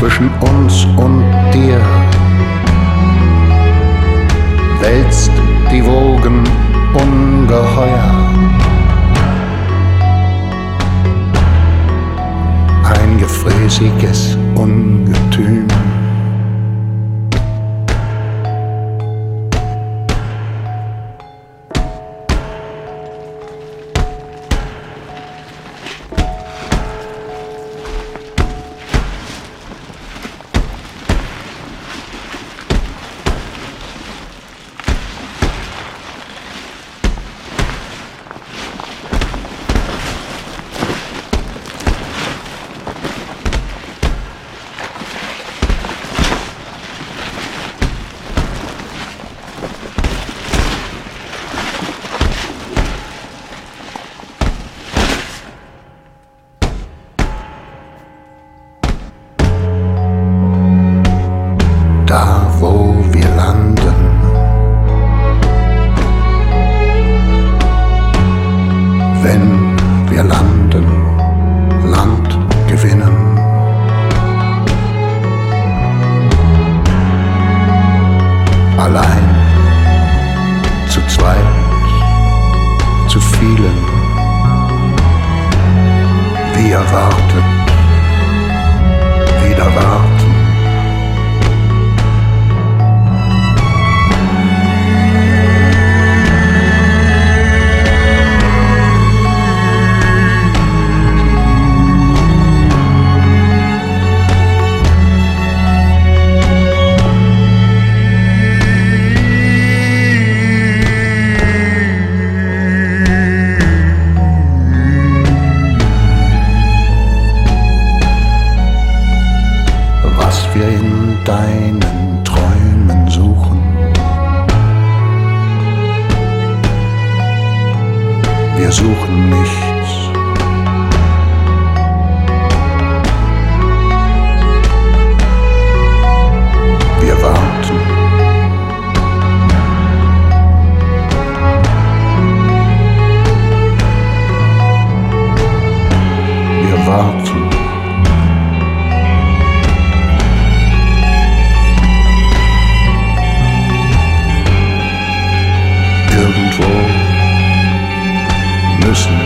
zwischen uns und dir. Wälzt die Wogen ungeheuer. Ein gefräßiges Ungetüm.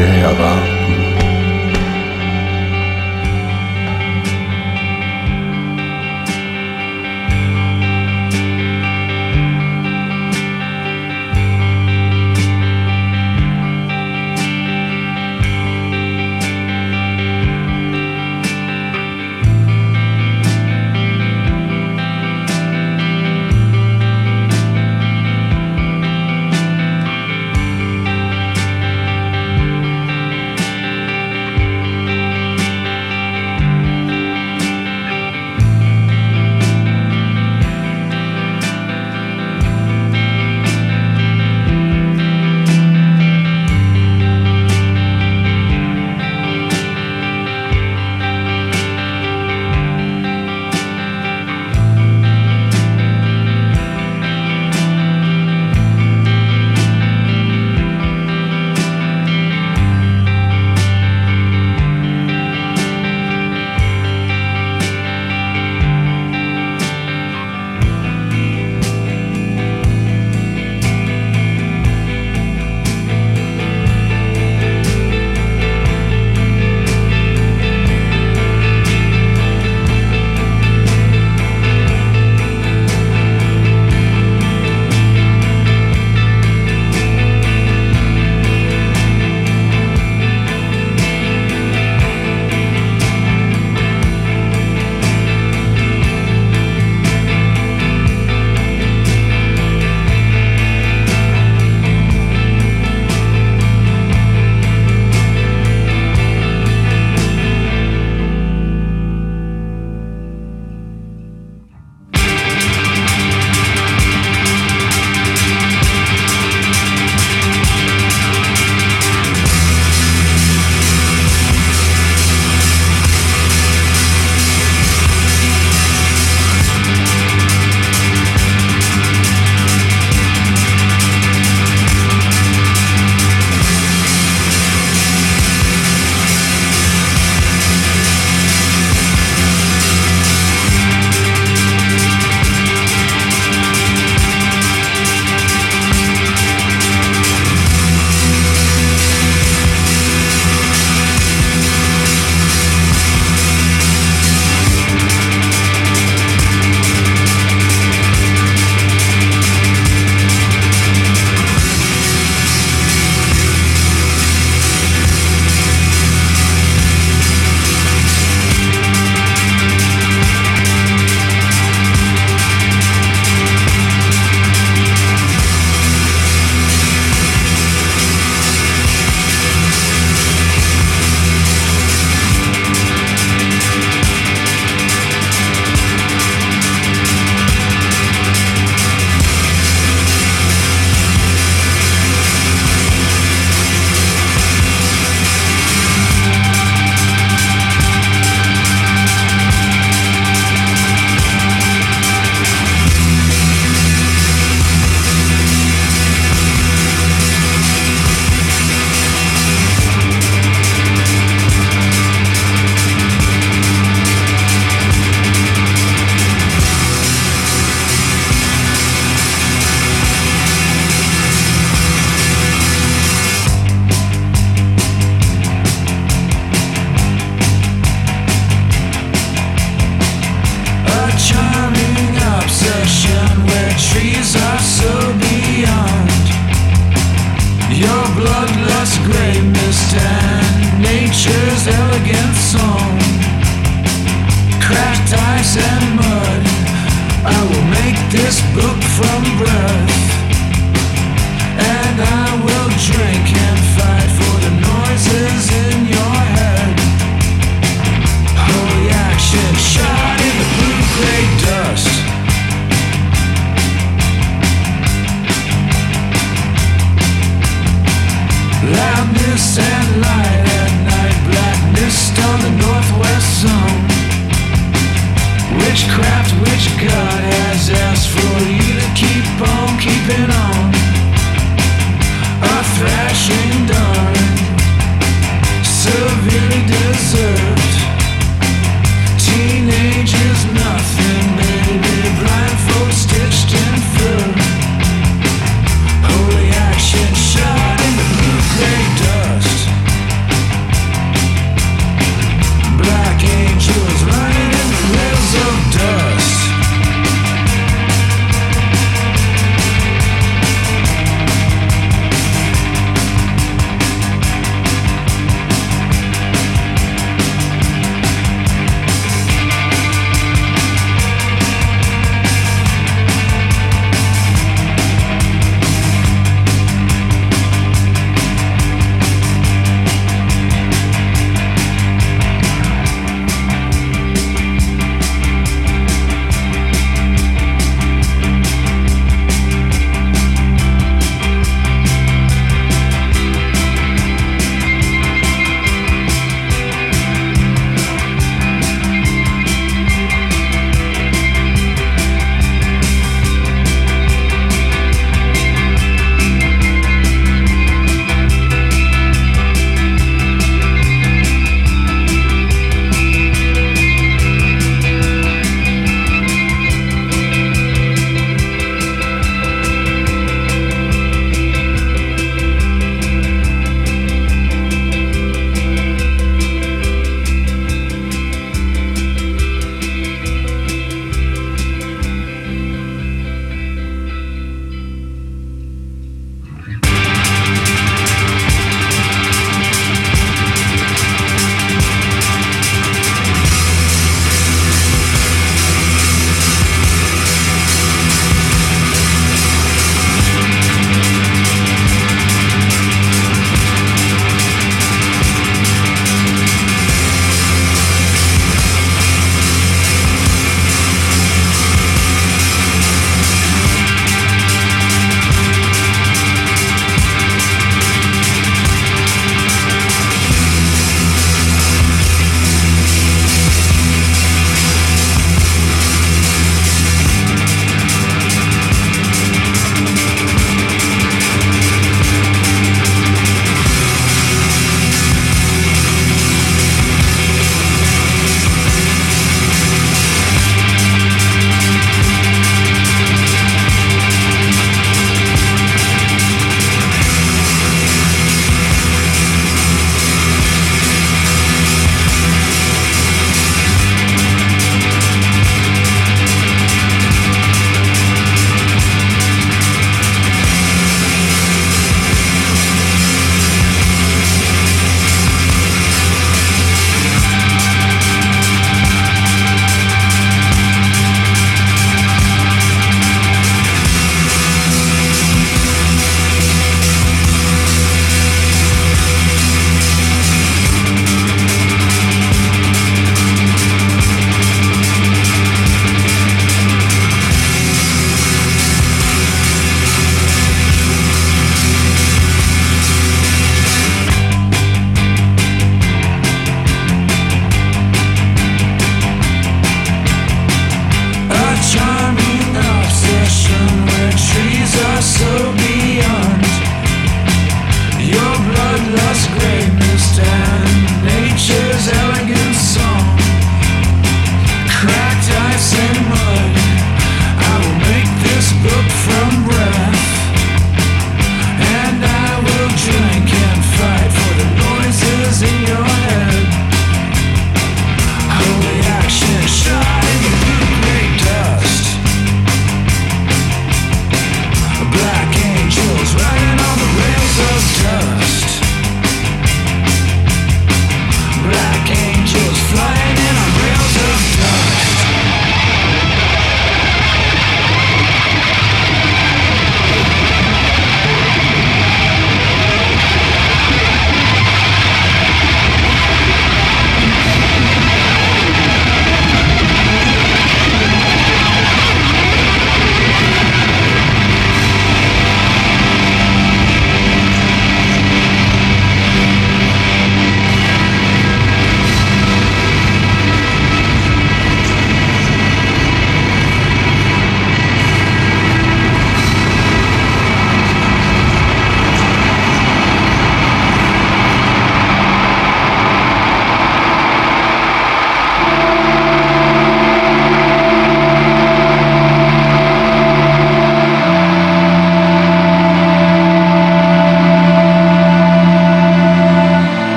jamais.